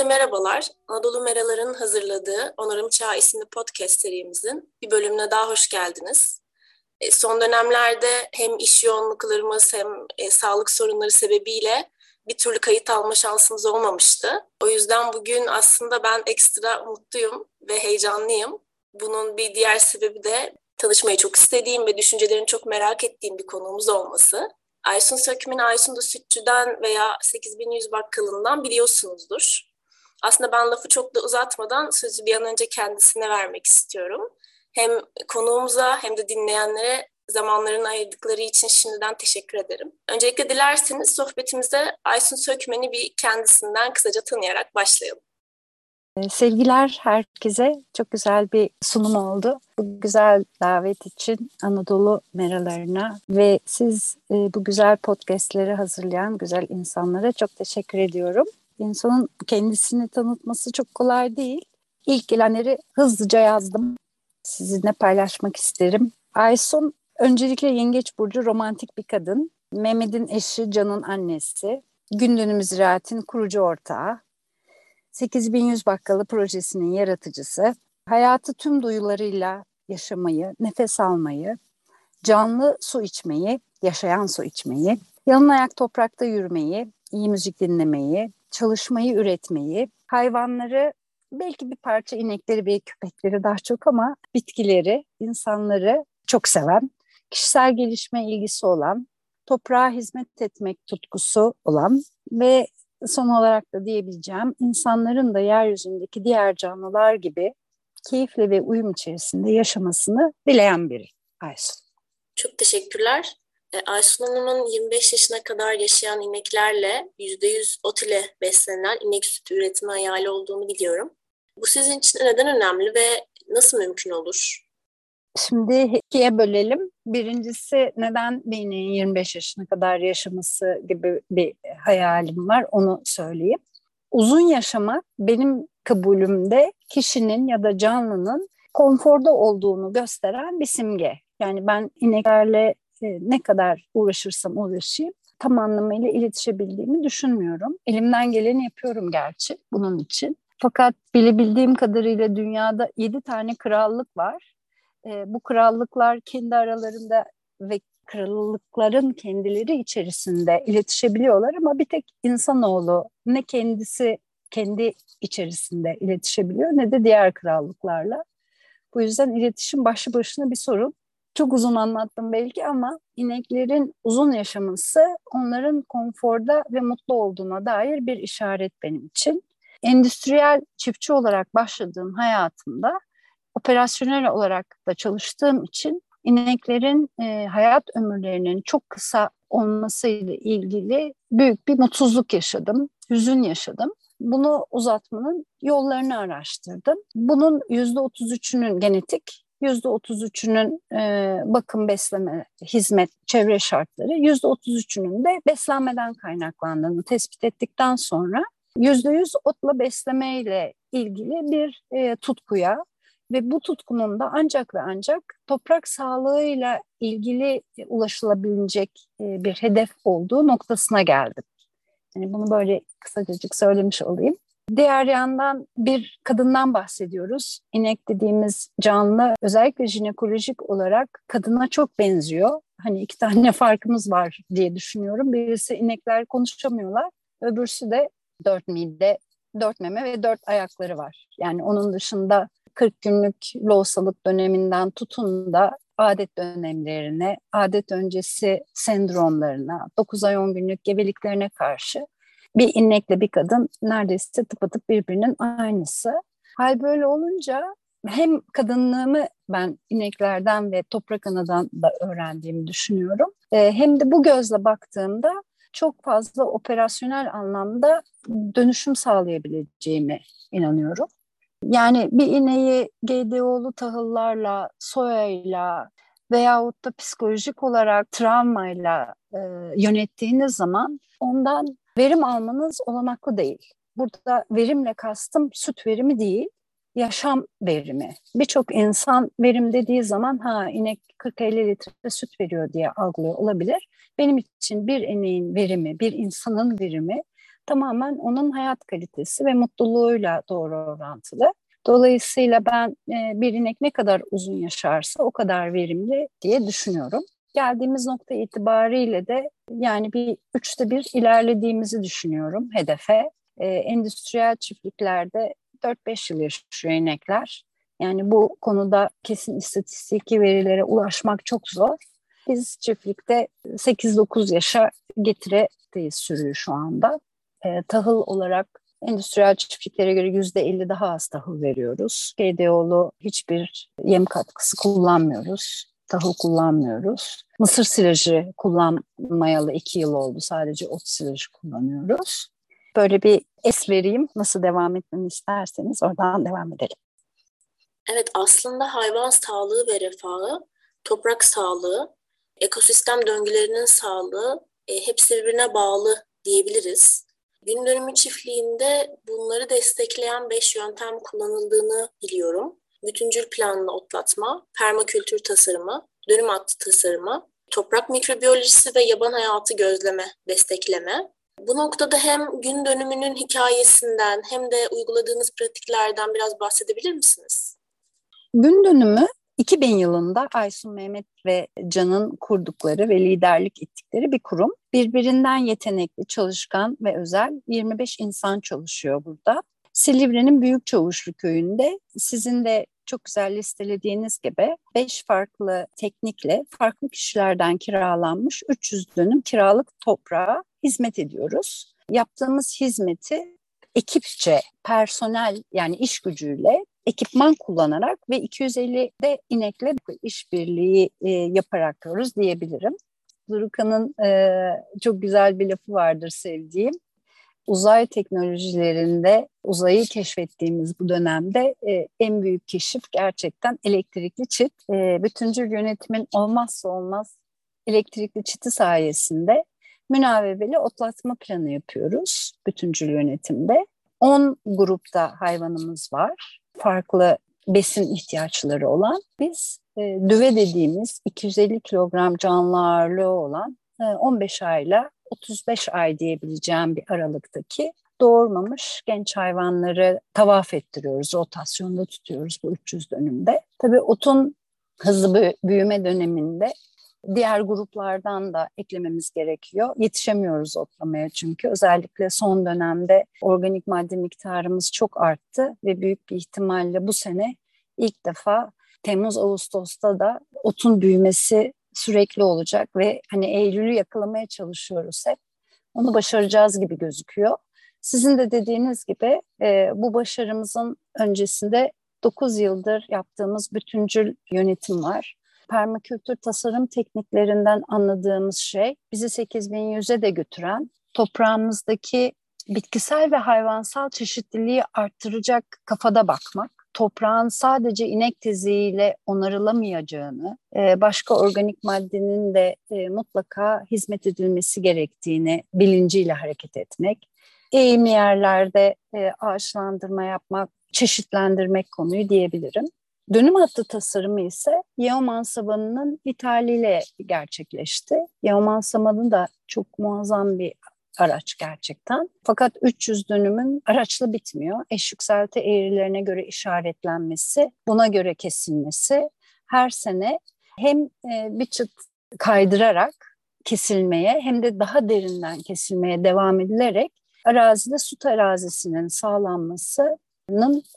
Herkese merhabalar. Anadolu Meralar'ın hazırladığı Onarım Çağı isimli podcast serimizin bir bölümüne daha hoş geldiniz. E, son dönemlerde hem iş yoğunluklarımız hem e, sağlık sorunları sebebiyle bir türlü kayıt alma şansımız olmamıştı. O yüzden bugün aslında ben ekstra mutluyum ve heyecanlıyım. Bunun bir diğer sebebi de tanışmayı çok istediğim ve düşüncelerini çok merak ettiğim bir konuğumuz olması. Aysun Sökmen'i Aysun da Sütçü'den veya 8100 bakkalından biliyorsunuzdur. Aslında ben lafı çok da uzatmadan sözü bir an önce kendisine vermek istiyorum. Hem konuğumuza hem de dinleyenlere zamanlarını ayırdıkları için şimdiden teşekkür ederim. Öncelikle dilerseniz sohbetimize Aysun Sökmen'i bir kendisinden kısaca tanıyarak başlayalım. Ee, sevgiler herkese. Çok güzel bir sunum oldu. Bu güzel davet için Anadolu meralarına ve siz e, bu güzel podcastleri hazırlayan güzel insanlara çok teşekkür ediyorum. İnsanın kendisini tanıtması çok kolay değil. İlk gelenleri hızlıca yazdım. Sizinle paylaşmak isterim. Aysun öncelikle Yengeç Burcu romantik bir kadın. Mehmet'in eşi Can'ın annesi. Gün dönümü ziraatin kurucu ortağı. 8100 Bakkalı projesinin yaratıcısı. Hayatı tüm duyularıyla yaşamayı, nefes almayı, canlı su içmeyi, yaşayan su içmeyi, yalın ayak toprakta yürümeyi, iyi müzik dinlemeyi, çalışmayı, üretmeyi, hayvanları belki bir parça inekleri ve köpekleri daha çok ama bitkileri, insanları çok seven, kişisel gelişme ilgisi olan, toprağa hizmet etmek tutkusu olan ve son olarak da diyebileceğim insanların da yeryüzündeki diğer canlılar gibi keyifle ve uyum içerisinde yaşamasını dileyen biri Aysun. Çok teşekkürler. Aysun Hanım'ın 25 yaşına kadar yaşayan ineklerle %100 ot ile beslenen inek sütü üretimi hayali olduğunu biliyorum. Bu sizin için neden önemli ve nasıl mümkün olur? Şimdi ikiye bölelim. Birincisi neden beni 25 yaşına kadar yaşaması gibi bir hayalim var onu söyleyeyim. Uzun yaşamak benim kabulümde kişinin ya da canlının konforda olduğunu gösteren bir simge. Yani ben ineklerle e, ne kadar uğraşırsam uğraşayım tam anlamıyla iletişebildiğimi düşünmüyorum. Elimden geleni yapıyorum gerçi bunun için. Fakat bilebildiğim kadarıyla dünyada 7 tane krallık var. E, bu krallıklar kendi aralarında ve krallıkların kendileri içerisinde iletişebiliyorlar ama bir tek insanoğlu ne kendisi kendi içerisinde iletişebiliyor ne de diğer krallıklarla. Bu yüzden iletişim başlı başına bir sorun. Çok uzun anlattım belki ama ineklerin uzun yaşaması onların konforda ve mutlu olduğuna dair bir işaret benim için. Endüstriyel çiftçi olarak başladığım hayatımda operasyonel olarak da çalıştığım için ineklerin e, hayat ömürlerinin çok kısa olmasıyla ilgili büyük bir mutsuzluk yaşadım, hüzün yaşadım. Bunu uzatmanın yollarını araştırdım. Bunun %33'ünün genetik, %33'ünün e, bakım, besleme, hizmet, çevre şartları, %33'ünün de beslenmeden kaynaklandığını tespit ettikten sonra %100 otla beslemeyle ilgili bir e, tutkuya ve bu tutkunun da ancak ve ancak toprak sağlığıyla ilgili ulaşılabilecek e, bir hedef olduğu noktasına geldim. Yani bunu böyle kısacacık söylemiş olayım. Diğer yandan bir kadından bahsediyoruz. İnek dediğimiz canlı özellikle jinekolojik olarak kadına çok benziyor. Hani iki tane farkımız var diye düşünüyorum. Birisi inekler konuşamıyorlar. Öbürsü de dört mide, dört meme ve dört ayakları var. Yani onun dışında 40 günlük loğusalık döneminden tutun da adet dönemlerine, adet öncesi sendromlarına, 9 ay 10 günlük gebeliklerine karşı bir inekle bir kadın neredeyse tıpatıp birbirinin aynısı. Hal böyle olunca hem kadınlığımı ben ineklerden ve toprak anadan da öğrendiğimi düşünüyorum. Ee, hem de bu gözle baktığımda çok fazla operasyonel anlamda dönüşüm sağlayabileceğime inanıyorum. Yani bir ineği GDO'lu tahıllarla, soyayla veyahut da psikolojik olarak travmayla e, yönettiğiniz zaman ondan verim almanız olanaklı değil. Burada verimle kastım süt verimi değil, yaşam verimi. Birçok insan verim dediği zaman ha inek 40-50 litre süt veriyor diye algılıyor olabilir. Benim için bir ineğin verimi, bir insanın verimi tamamen onun hayat kalitesi ve mutluluğuyla doğru orantılı. Dolayısıyla ben bir inek ne kadar uzun yaşarsa o kadar verimli diye düşünüyorum. Geldiğimiz nokta itibariyle de yani bir üçte bir ilerlediğimizi düşünüyorum hedefe. E, endüstriyel çiftliklerde 4-5 yıl yaşıyor inekler. Yani bu konuda kesin istatistiki verilere ulaşmak çok zor. Biz çiftlikte 8-9 yaşa getiredeyiz sürüyü şu anda. E, tahıl olarak endüstriyel çiftliklere göre %50 daha az tahıl veriyoruz. GDO'lu hiçbir yem katkısı kullanmıyoruz. Tahıl kullanmıyoruz. Mısır silajı kullanmayalı iki yıl oldu. Sadece ot silajı kullanıyoruz. Böyle bir es vereyim. Nasıl devam etmemi isterseniz oradan devam edelim. Evet aslında hayvan sağlığı ve refahı, toprak sağlığı, ekosistem döngülerinin sağlığı e, hepsi birbirine bağlı diyebiliriz. Gün dönümü çiftliğinde bunları destekleyen beş yöntem kullanıldığını biliyorum. Bütüncül planlı otlatma, permakültür tasarımı, dönüm hattı tasarımı, toprak mikrobiyolojisi ve yaban hayatı gözleme, destekleme. Bu noktada hem gün dönümünün hikayesinden hem de uyguladığınız pratiklerden biraz bahsedebilir misiniz? Gün dönümü 2000 yılında Aysun Mehmet ve Can'ın kurdukları ve liderlik ettikleri bir kurum. Birbirinden yetenekli, çalışkan ve özel 25 insan çalışıyor burada. Silivri'nin Büyük Çavuşlu köyünde sizin de çok güzel listelediğiniz gibi 5 farklı teknikle farklı kişilerden kiralanmış 300 dönüm kiralık toprağa hizmet ediyoruz. Yaptığımız hizmeti ekipçe, personel yani iş gücüyle ekipman kullanarak ve 250 de inekle işbirliği e, yaparak yapıyoruz diyebilirim. Duruka'nın e, çok güzel bir lafı vardır sevdiğim. Uzay teknolojilerinde uzayı keşfettiğimiz bu dönemde e, en büyük keşif gerçekten elektrikli çit. E, bütüncül yönetimin olmazsa olmaz elektrikli çiti sayesinde münavebeli otlatma planı yapıyoruz bütüncül yönetimde. 10 grupta hayvanımız var farklı besin ihtiyaçları olan biz e, düve dediğimiz 250 kilogram canlı ağırlığı olan e, 15 ayla 35 ay diyebileceğim bir aralıktaki doğurmamış genç hayvanları tavaf ettiriyoruz, rotasyonda tutuyoruz bu 300 dönümde. Tabii otun hızlı büyüme döneminde diğer gruplardan da eklememiz gerekiyor. Yetişemiyoruz otlamaya çünkü. Özellikle son dönemde organik madde miktarımız çok arttı ve büyük bir ihtimalle bu sene ilk defa Temmuz-Ağustos'ta da otun büyümesi sürekli olacak ve hani Eylül'ü yakalamaya çalışıyoruz hep. Onu başaracağız gibi gözüküyor. Sizin de dediğiniz gibi e, bu başarımızın öncesinde 9 yıldır yaptığımız bütüncül yönetim var permakültür tasarım tekniklerinden anladığımız şey bizi 8100'e de götüren toprağımızdaki bitkisel ve hayvansal çeşitliliği arttıracak kafada bakmak toprağın sadece inek teziyle onarılamayacağını, e, başka organik maddenin de e, mutlaka hizmet edilmesi gerektiğini bilinciyle hareket etmek, eğimli yerlerde e, ağaçlandırma yapmak, çeşitlendirmek konuyu diyebilirim. Dönüm hattı tasarımı ise Yeoman Sabanı'nın ithaliyle gerçekleşti. Yeoman Sabanı da çok muazzam bir araç gerçekten. Fakat 300 dönümün araçla bitmiyor. Eş eğrilerine göre işaretlenmesi, buna göre kesilmesi her sene hem e, bir çıt kaydırarak kesilmeye hem de daha derinden kesilmeye devam edilerek arazide su terazisinin sağlanması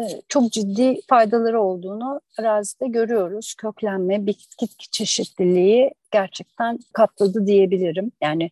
e, çok ciddi faydaları olduğunu arazide görüyoruz. Köklenme, bitki çeşitliliği gerçekten katladı diyebilirim. Yani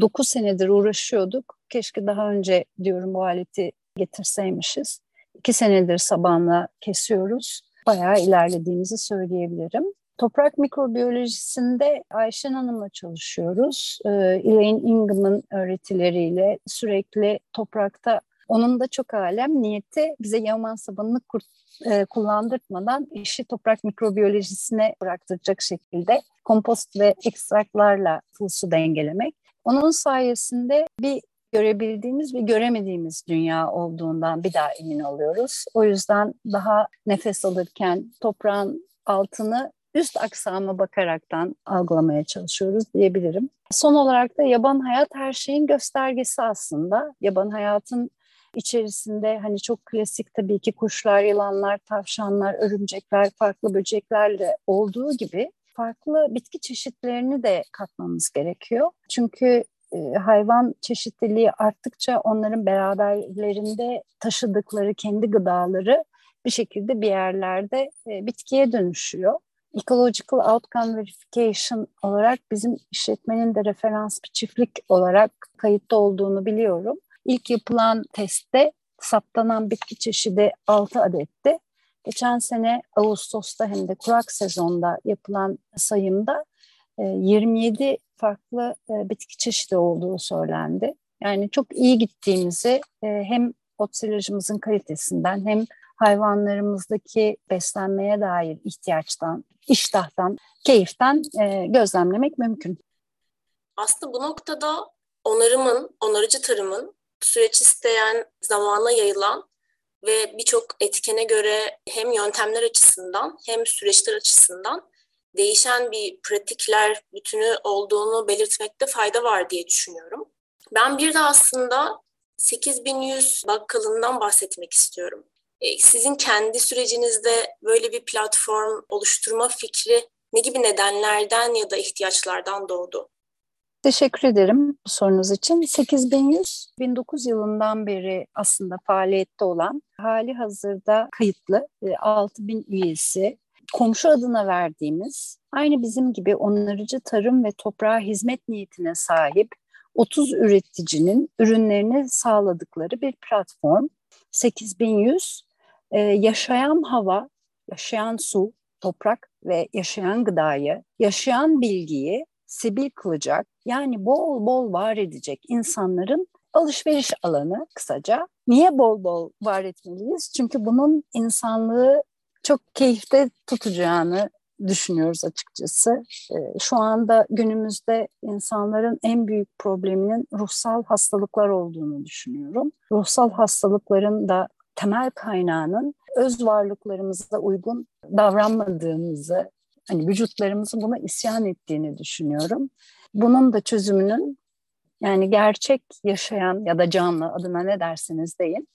9 senedir uğraşıyorduk. Keşke daha önce diyorum bu aleti getirseymişiz. 2 senedir sabanla kesiyoruz. Bayağı ilerlediğimizi söyleyebilirim. Toprak mikrobiyolojisinde Ayşen Hanım'la çalışıyoruz. Ee, Elaine Ingham'ın öğretileriyle sürekli toprakta onun da çok alem niyeti bize Yaman sabanını kur, e, kullandırtmadan işi toprak mikrobiyolojisine bıraktıracak şekilde kompost ve ekstraklarla su dengelemek. Onun sayesinde bir görebildiğimiz ve göremediğimiz dünya olduğundan bir daha emin oluyoruz. O yüzden daha nefes alırken toprağın altını üst aksama bakaraktan algılamaya çalışıyoruz diyebilirim. Son olarak da yaban hayat her şeyin göstergesi aslında. Yaban hayatın içerisinde hani çok klasik tabii ki kuşlar, yılanlar, tavşanlar, örümcekler, farklı böceklerle olduğu gibi farklı bitki çeşitlerini de katmamız gerekiyor. Çünkü e, hayvan çeşitliliği arttıkça onların beraberlerinde taşıdıkları kendi gıdaları bir şekilde bir yerlerde e, bitkiye dönüşüyor. Ecological Outcome Verification olarak bizim işletmenin de referans bir çiftlik olarak kayıtta olduğunu biliyorum. İlk yapılan testte saptanan bitki çeşidi 6 adetti. Geçen sene Ağustos'ta hem de kurak sezonda yapılan sayımda 27 e, farklı e, bitki çeşidi olduğu söylendi. Yani çok iyi gittiğimizi e, hem ot kalitesinden hem hayvanlarımızdaki beslenmeye dair ihtiyaçtan, iştahtan, keyiften gözlemlemek mümkün. Aslında bu noktada onarımın, onarıcı tarımın süreç isteyen, zamana yayılan ve birçok etkene göre hem yöntemler açısından hem süreçler açısından değişen bir pratikler bütünü olduğunu belirtmekte fayda var diye düşünüyorum. Ben bir de aslında 8100 bakkalından bahsetmek istiyorum. E, sizin kendi sürecinizde böyle bir platform oluşturma fikri ne gibi nedenlerden ya da ihtiyaçlardan doğdu? Teşekkür ederim bu sorunuz için. 8100 1900 yılından beri aslında faaliyette olan hali hazırda kayıtlı 6000 e, üyesi komşu adına verdiğimiz aynı bizim gibi onarıcı tarım ve toprağa hizmet niyetine sahip 30 üreticinin ürünlerini sağladıkları bir platform. 8100 e, yaşayan hava, yaşayan su, toprak ve yaşayan gıdayı, yaşayan bilgiyi sebil kılacak yani bol bol var edecek insanların alışveriş alanı kısaca. Niye bol bol var etmeliyiz? Çünkü bunun insanlığı çok keyifte tutacağını düşünüyoruz açıkçası. Ee, şu anda günümüzde insanların en büyük probleminin ruhsal hastalıklar olduğunu düşünüyorum. Ruhsal hastalıkların da temel kaynağının öz varlıklarımıza uygun davranmadığımızı, hani vücutlarımızın buna isyan ettiğini düşünüyorum. Bunun da çözümünün yani gerçek yaşayan ya da canlı adına ne dersiniz deyin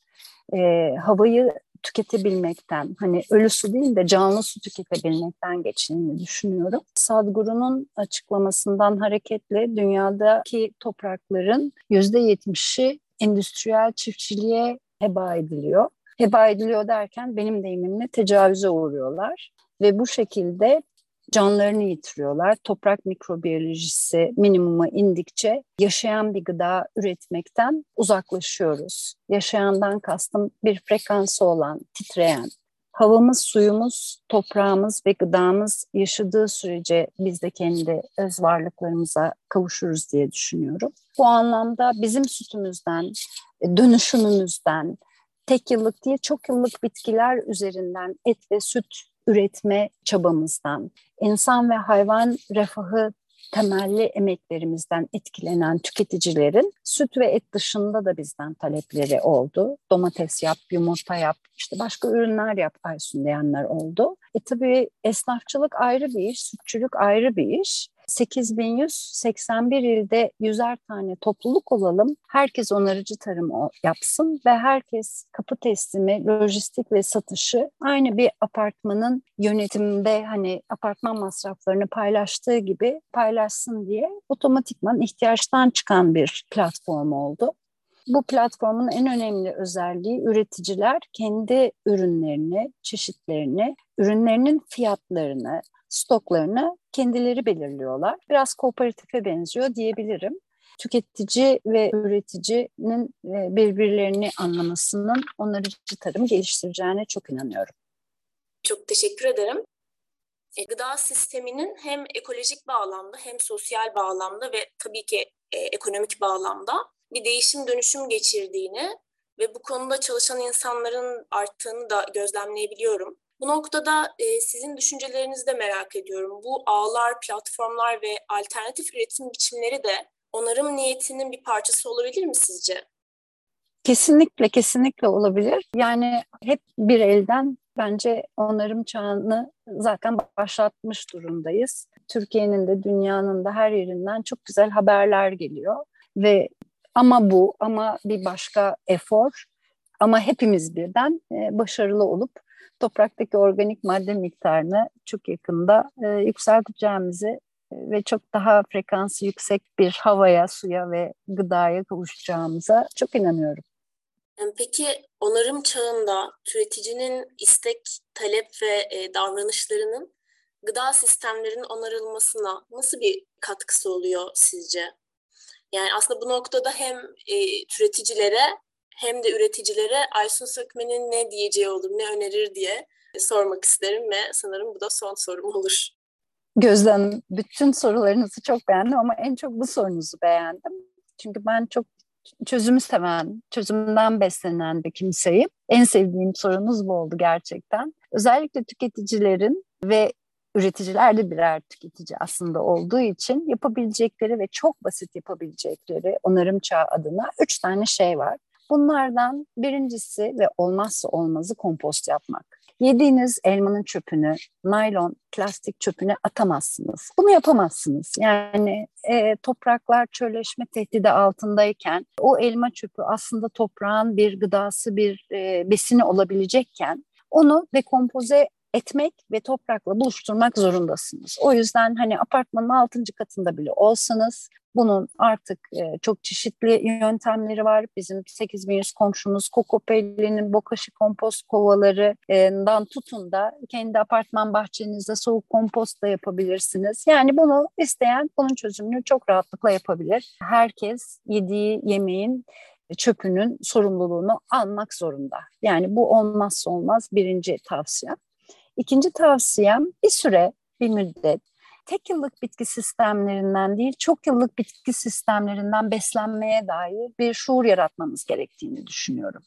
e, havayı tüketebilmekten hani ölü su değil de canlı su tüketebilmekten geçtiğini düşünüyorum. Sadhguru'nun açıklamasından hareketle dünyadaki toprakların yüzde yetmişi endüstriyel çiftçiliğe heba ediliyor. Heba ediliyor derken benim deyimimle tecavüze uğruyorlar ve bu şekilde canlarını yitiriyorlar. Toprak mikrobiyolojisi minimuma indikçe yaşayan bir gıda üretmekten uzaklaşıyoruz. Yaşayandan kastım bir frekansı olan, titreyen. Havamız, suyumuz, toprağımız ve gıdamız yaşadığı sürece biz de kendi öz varlıklarımıza kavuşuruz diye düşünüyorum. Bu anlamda bizim sütümüzden, dönüşümümüzden, tek yıllık değil çok yıllık bitkiler üzerinden et ve süt üretme çabamızdan, insan ve hayvan refahı temelli emeklerimizden etkilenen tüketicilerin süt ve et dışında da bizden talepleri oldu. Domates yap, yumurta yap, işte başka ürünler yap Aysun diyenler oldu. E tabii esnafçılık ayrı bir iş, sütçülük ayrı bir iş. 8181 ilde yüzer tane topluluk olalım. Herkes onarıcı tarım yapsın ve herkes kapı teslimi, lojistik ve satışı aynı bir apartmanın yönetiminde hani apartman masraflarını paylaştığı gibi paylaşsın diye otomatikman ihtiyaçtan çıkan bir platform oldu. Bu platformun en önemli özelliği üreticiler kendi ürünlerini, çeşitlerini, ürünlerinin fiyatlarını, stoklarını kendileri belirliyorlar. Biraz kooperatife benziyor diyebilirim. Tüketici ve üreticinin e, birbirlerini anlamasının onarıcı tarım geliştireceğine çok inanıyorum. Çok teşekkür ederim. E, gıda sisteminin hem ekolojik bağlamda hem sosyal bağlamda ve tabii ki e, ekonomik bağlamda bir değişim dönüşüm geçirdiğini ve bu konuda çalışan insanların arttığını da gözlemleyebiliyorum. Bu noktada e, sizin düşüncelerinizi de merak ediyorum. Bu ağlar, platformlar ve alternatif üretim biçimleri de onarım niyetinin bir parçası olabilir mi sizce? Kesinlikle, kesinlikle olabilir. Yani hep bir elden bence onarım çağını zaten başlatmış durumdayız. Türkiye'nin de dünyanın da her yerinden çok güzel haberler geliyor ve ama bu ama bir başka efor ama hepimiz birden e, başarılı olup topraktaki organik madde miktarını çok yakında e, yükselteceğimizi e, ve çok daha frekansı yüksek bir havaya, suya ve gıdaya kavuşacağımıza çok inanıyorum. Peki onarım çağında türeticinin istek, talep ve e, davranışlarının gıda sistemlerinin onarılmasına nasıl bir katkısı oluyor sizce? Yani aslında bu noktada hem e, türeticilere hem de üreticilere Aysun Sökmen'in ne diyeceği olur, ne önerir diye sormak isterim ve sanırım bu da son sorum olur. Gözde Hanım, bütün sorularınızı çok beğendim ama en çok bu sorunuzu beğendim. Çünkü ben çok çözümü seven, çözümden beslenen bir kimseyim. En sevdiğim sorunuz bu oldu gerçekten. Özellikle tüketicilerin ve üreticiler de birer tüketici aslında olduğu için yapabilecekleri ve çok basit yapabilecekleri onarım çağı adına üç tane şey var. Bunlardan birincisi ve olmazsa olmazı kompost yapmak. Yediğiniz elmanın çöpünü, naylon, plastik çöpünü atamazsınız. Bunu yapamazsınız. Yani e, topraklar çölleşme tehdidi altındayken o elma çöpü aslında toprağın bir gıdası, bir e, besini olabilecekken onu dekompoze etmek ve toprakla buluşturmak zorundasınız. O yüzden hani apartmanın altıncı katında bile olsanız bunun artık e, çok çeşitli yöntemleri var. Bizim 8100 komşumuz Kokopelli'nin bokaşı kompost kovalarından tutun da kendi apartman bahçenizde soğuk kompost da yapabilirsiniz. Yani bunu isteyen bunun çözümünü çok rahatlıkla yapabilir. Herkes yediği yemeğin çöpünün sorumluluğunu almak zorunda. Yani bu olmazsa olmaz birinci tavsiye. İkinci tavsiyem bir süre, bir müddet tek yıllık bitki sistemlerinden değil, çok yıllık bitki sistemlerinden beslenmeye dair bir şuur yaratmamız gerektiğini düşünüyorum.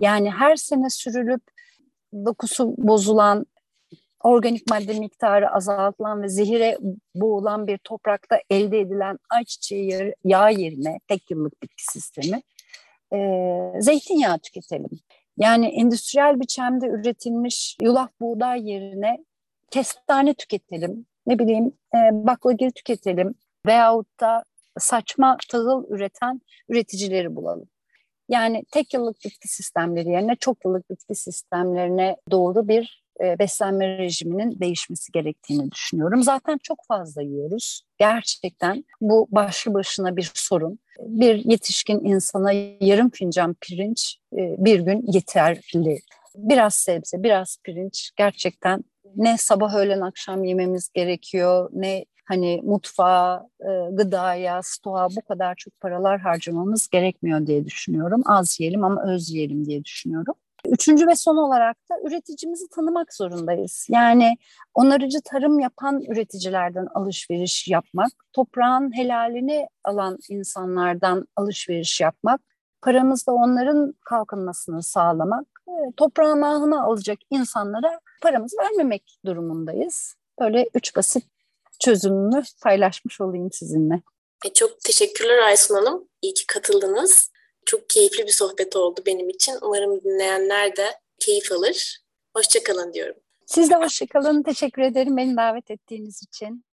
Yani her sene sürülüp dokusu bozulan, organik madde miktarı azaltılan ve zehire boğulan bir toprakta elde edilen ayçiçeği yağ yerine tek yıllık bitki sistemi e, zeytinyağı tüketelim. Yani endüstriyel biçimde üretilmiş yulaf buğday yerine kestane tüketelim, ne bileyim e, baklagil tüketelim veyahut da saçma tahıl üreten üreticileri bulalım. Yani tek yıllık bitki sistemleri yerine çok yıllık bitki sistemlerine doğru bir e, beslenme rejiminin değişmesi gerektiğini düşünüyorum. Zaten çok fazla yiyoruz. Gerçekten bu başlı başına bir sorun. Bir yetişkin insana yarım fincan pirinç e, bir gün yeterli. Biraz sebze, biraz pirinç gerçekten ne sabah öğlen akşam yememiz gerekiyor ne hani mutfağa, e, gıdaya, stoğa bu kadar çok paralar harcamamız gerekmiyor diye düşünüyorum. Az yiyelim ama öz yiyelim diye düşünüyorum. Üçüncü ve son olarak da üreticimizi tanımak zorundayız. Yani onarıcı tarım yapan üreticilerden alışveriş yapmak, toprağın helalini alan insanlardan alışveriş yapmak, paramızda onların kalkınmasını sağlamak, e, toprağın ahını alacak insanlara paramızı vermemek durumundayız. Böyle üç basit çözümünü paylaşmış olayım sizinle. E, çok teşekkürler Aysun Hanım. İyi ki katıldınız. Çok keyifli bir sohbet oldu benim için. Umarım dinleyenler de keyif alır. Hoşçakalın diyorum. Siz de hoşçakalın. Teşekkür ederim beni davet ettiğiniz için.